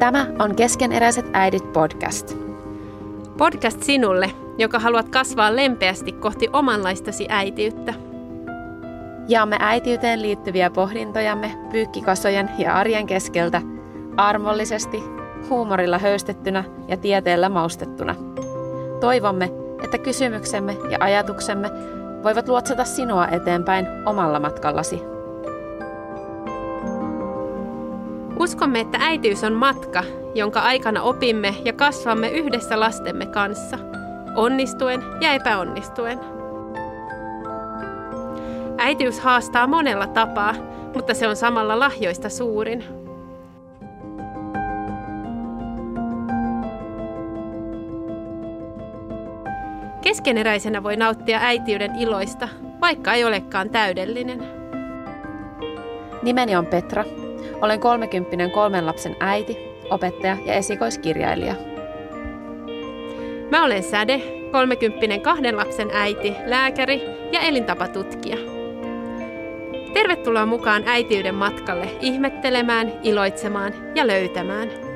Tämä on Keskeneräiset äidit podcast. Podcast sinulle, joka haluat kasvaa lempeästi kohti omanlaistasi äitiyttä. Jaamme äitiyteen liittyviä pohdintojamme pyykkikasojen ja arjen keskeltä armollisesti, huumorilla höystettynä ja tieteellä maustettuna. Toivomme, että kysymyksemme ja ajatuksemme voivat luotsata sinua eteenpäin omalla matkallasi. Uskomme, että äitiys on matka, jonka aikana opimme ja kasvamme yhdessä lastemme kanssa, onnistuen ja epäonnistuen. Äitiys haastaa monella tapaa, mutta se on samalla lahjoista suurin. Keskeneräisenä voi nauttia äitiyden iloista, vaikka ei olekaan täydellinen. Nimeni on Petra. Olen 30 kolmen lapsen äiti, opettaja ja esikoiskirjailija. Mä olen Säde, 30 kahden lapsen äiti, lääkäri ja elintapatutkija. Tervetuloa mukaan äitiyden matkalle ihmettelemään, iloitsemaan ja löytämään.